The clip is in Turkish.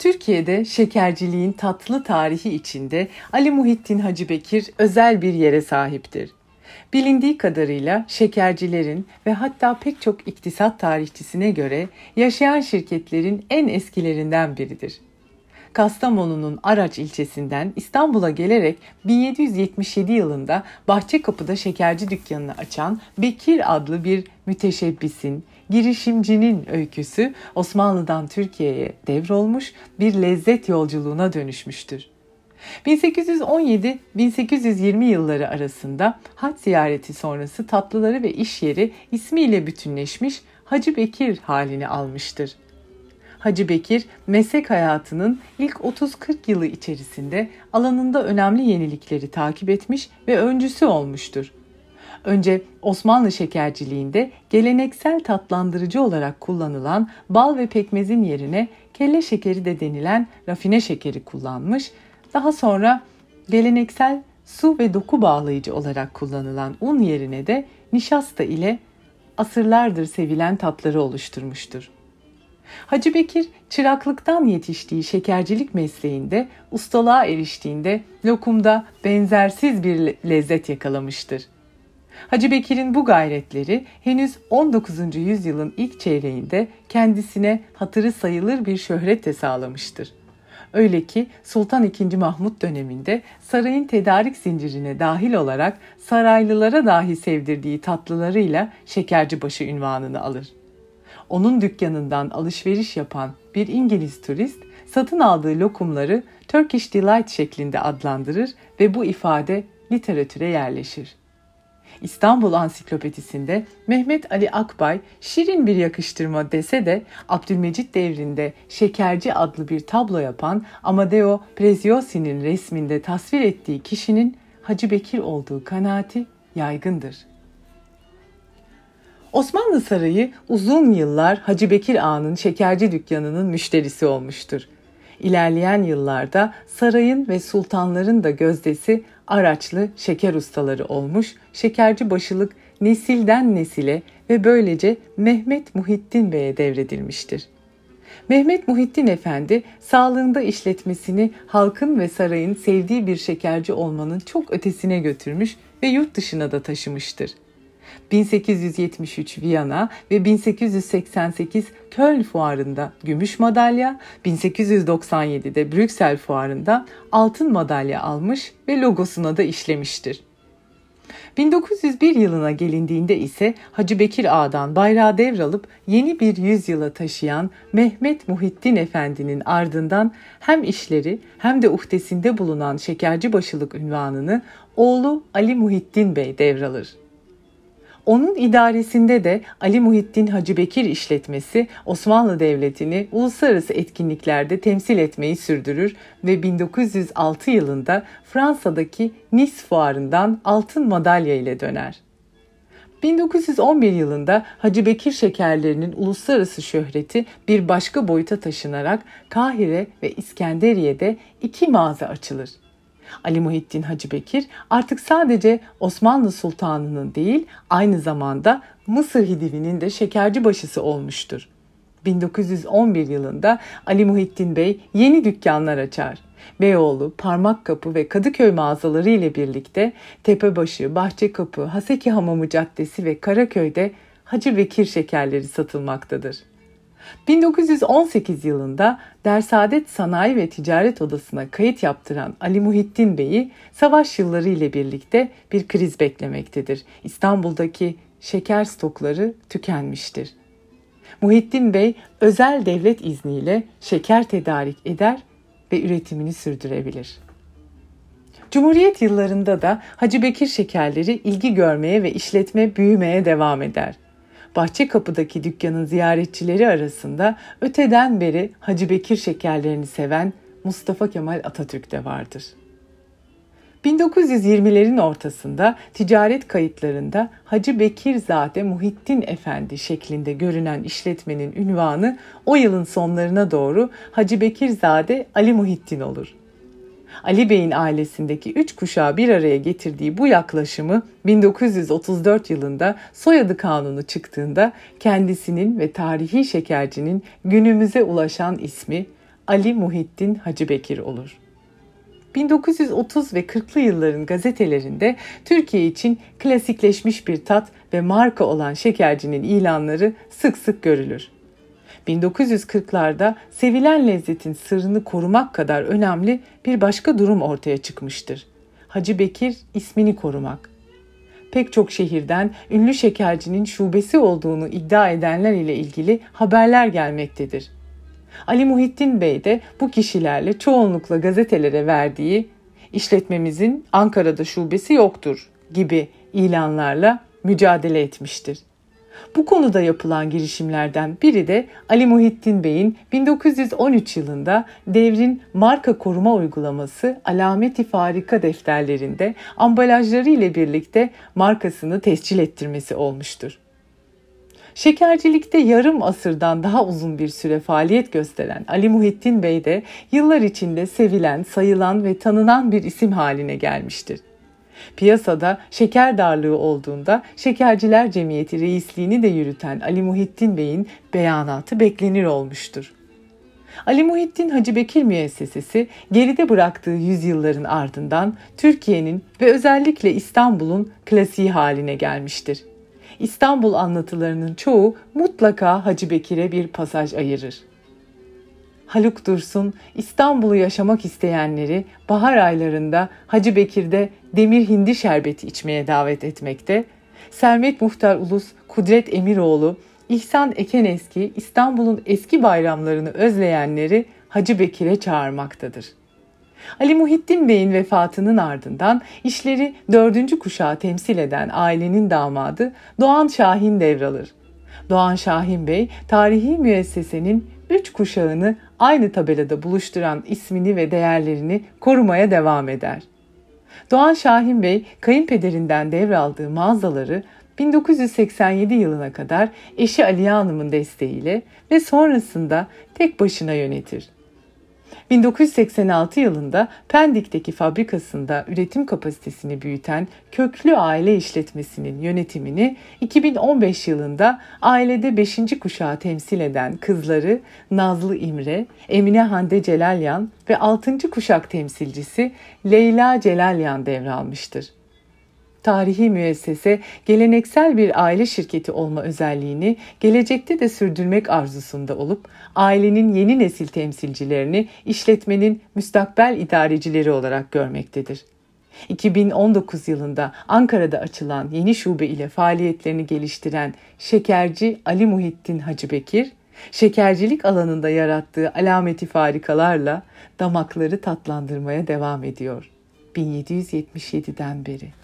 Türkiye'de şekerciliğin tatlı tarihi içinde Ali Muhittin Hacı Bekir özel bir yere sahiptir. Bilindiği kadarıyla şekercilerin ve hatta pek çok iktisat tarihçisine göre yaşayan şirketlerin en eskilerinden biridir. Kastamonu'nun Araç ilçesinden İstanbul'a gelerek 1777 yılında Bahçekapı'da şekerci dükkanını açan Bekir adlı bir müteşebbisin, girişimcinin öyküsü Osmanlı'dan Türkiye'ye devrolmuş bir lezzet yolculuğuna dönüşmüştür. 1817-1820 yılları arasında hac ziyareti sonrası tatlıları ve iş yeri ismiyle bütünleşmiş Hacı Bekir halini almıştır. Hacı Bekir meslek hayatının ilk 30-40 yılı içerisinde alanında önemli yenilikleri takip etmiş ve öncüsü olmuştur. Önce Osmanlı şekerciliğinde geleneksel tatlandırıcı olarak kullanılan bal ve pekmezin yerine kelle şekeri de denilen rafine şekeri kullanmış. Daha sonra geleneksel su ve doku bağlayıcı olarak kullanılan un yerine de nişasta ile asırlardır sevilen tatları oluşturmuştur. Hacı Bekir çıraklıktan yetiştiği şekercilik mesleğinde ustalığa eriştiğinde lokumda benzersiz bir lezzet yakalamıştır. Hacı Bekir'in bu gayretleri henüz 19. yüzyılın ilk çeyreğinde kendisine hatırı sayılır bir şöhret de sağlamıştır. Öyle ki Sultan II. Mahmut döneminde sarayın tedarik zincirine dahil olarak saraylılara dahi sevdirdiği tatlılarıyla şekercibaşı ünvanını alır. Onun dükkanından alışveriş yapan bir İngiliz turist satın aldığı lokumları Turkish Delight şeklinde adlandırır ve bu ifade literatüre yerleşir. İstanbul Ansiklopedisinde Mehmet Ali Akbay şirin bir yakıştırma dese de Abdülmecit devrinde Şekerci adlı bir tablo yapan Amadeo Preziosi'nin resminde tasvir ettiği kişinin Hacı Bekir olduğu kanaati yaygındır. Osmanlı Sarayı uzun yıllar Hacı Bekir Ağa'nın şekerci dükkanının müşterisi olmuştur. İlerleyen yıllarda sarayın ve sultanların da gözdesi araçlı şeker ustaları olmuş, şekerci başılık nesilden nesile ve böylece Mehmet Muhittin Bey'e devredilmiştir. Mehmet Muhittin Efendi sağlığında işletmesini halkın ve sarayın sevdiği bir şekerci olmanın çok ötesine götürmüş ve yurt dışına da taşımıştır. 1873 Viyana ve 1888 Köln fuarında gümüş madalya, 1897'de Brüksel fuarında altın madalya almış ve logosuna da işlemiştir. 1901 yılına gelindiğinde ise Hacı Bekir Ağa'dan bayrağı devralıp yeni bir yüzyıla taşıyan Mehmet Muhittin Efendi'nin ardından hem işleri hem de uhdesinde bulunan şekerci başılık ünvanını oğlu Ali Muhittin Bey devralır. Onun idaresinde de Ali Muhittin Hacı Bekir işletmesi Osmanlı Devleti'ni uluslararası etkinliklerde temsil etmeyi sürdürür ve 1906 yılında Fransa'daki Nice fuarından altın madalya ile döner. 1911 yılında Hacı Bekir şekerlerinin uluslararası şöhreti bir başka boyuta taşınarak Kahire ve İskenderiye'de iki mağaza açılır. Ali Muhittin Hacı Bekir artık sadece Osmanlı Sultanı'nın değil aynı zamanda Mısır Hidivi'nin de şekerci başısı olmuştur. 1911 yılında Ali Muhittin Bey yeni dükkanlar açar. Beyoğlu, Parmakkapı ve Kadıköy mağazaları ile birlikte Tepebaşı, Bahçekapı, Haseki Hamamı Caddesi ve Karaköy'de Hacı Bekir şekerleri satılmaktadır. 1918 yılında Dersaadet Sanayi ve Ticaret Odası'na kayıt yaptıran Ali Muhittin Bey'i savaş yılları ile birlikte bir kriz beklemektedir. İstanbul'daki şeker stokları tükenmiştir. Muhittin Bey özel devlet izniyle şeker tedarik eder ve üretimini sürdürebilir. Cumhuriyet yıllarında da Hacı Bekir şekerleri ilgi görmeye ve işletme büyümeye devam eder. Bahçe Kapı'daki dükkanın ziyaretçileri arasında öteden beri Hacı Bekir şekerlerini seven Mustafa Kemal Atatürk de vardır. 1920'lerin ortasında ticaret kayıtlarında Hacı Bekirzade Muhittin Efendi şeklinde görünen işletmenin ünvanı o yılın sonlarına doğru Hacı Bekirzade Ali Muhittin olur. Ali Bey'in ailesindeki üç kuşağı bir araya getirdiği bu yaklaşımı 1934 yılında soyadı kanunu çıktığında kendisinin ve tarihi şekercinin günümüze ulaşan ismi Ali Muhittin Hacı Bekir olur. 1930 ve 40'lı yılların gazetelerinde Türkiye için klasikleşmiş bir tat ve marka olan şekercinin ilanları sık sık görülür. 1940'larda sevilen lezzetin sırrını korumak kadar önemli bir başka durum ortaya çıkmıştır. Hacı Bekir ismini korumak. Pek çok şehirden ünlü şekercinin şubesi olduğunu iddia edenler ile ilgili haberler gelmektedir. Ali Muhittin Bey de bu kişilerle çoğunlukla gazetelere verdiği işletmemizin Ankara'da şubesi yoktur gibi ilanlarla mücadele etmiştir. Bu konuda yapılan girişimlerden biri de Ali Muhittin Bey'in 1913 yılında devrin marka koruma uygulaması alameti farika defterlerinde ambalajları ile birlikte markasını tescil ettirmesi olmuştur. Şekercilikte yarım asırdan daha uzun bir süre faaliyet gösteren Ali Muhittin Bey de yıllar içinde sevilen, sayılan ve tanınan bir isim haline gelmiştir. Piyasada şeker darlığı olduğunda Şekerciler Cemiyeti reisliğini de yürüten Ali Muhittin Bey'in beyanatı beklenir olmuştur. Ali Muhittin Hacı Bekir müessesesi geride bıraktığı yüzyılların ardından Türkiye'nin ve özellikle İstanbul'un klasiği haline gelmiştir. İstanbul anlatılarının çoğu mutlaka Hacı Bekir'e bir pasaj ayırır. Haluk Dursun İstanbul'u yaşamak isteyenleri bahar aylarında Hacı Bekir'de demir hindi şerbeti içmeye davet etmekte. Sermet Muhtar Ulus, Kudret Emiroğlu, İhsan Ekeneski İstanbul'un eski bayramlarını özleyenleri Hacı Bekir'e çağırmaktadır. Ali Muhittin Bey'in vefatının ardından işleri dördüncü kuşağı temsil eden ailenin damadı Doğan Şahin devralır. Doğan Şahin Bey, tarihi müessesenin üç kuşağını aynı tabelada buluşturan ismini ve değerlerini korumaya devam eder. Doğan Şahin Bey, kayınpederinden devraldığı mağazaları 1987 yılına kadar eşi Aliye Hanım'ın desteğiyle ve sonrasında tek başına yönetir. 1986 yılında Pendik'teki fabrikasında üretim kapasitesini büyüten Köklü Aile İşletmesi'nin yönetimini 2015 yılında ailede 5. kuşağı temsil eden kızları Nazlı İmre, Emine Hande Celalyan ve 6. kuşak temsilcisi Leyla Celalyan devralmıştır tarihi müessese geleneksel bir aile şirketi olma özelliğini gelecekte de sürdürmek arzusunda olup ailenin yeni nesil temsilcilerini işletmenin müstakbel idarecileri olarak görmektedir. 2019 yılında Ankara'da açılan yeni şube ile faaliyetlerini geliştiren şekerci Ali Muhittin Hacı Bekir, şekercilik alanında yarattığı alameti farikalarla damakları tatlandırmaya devam ediyor. 1777'den beri.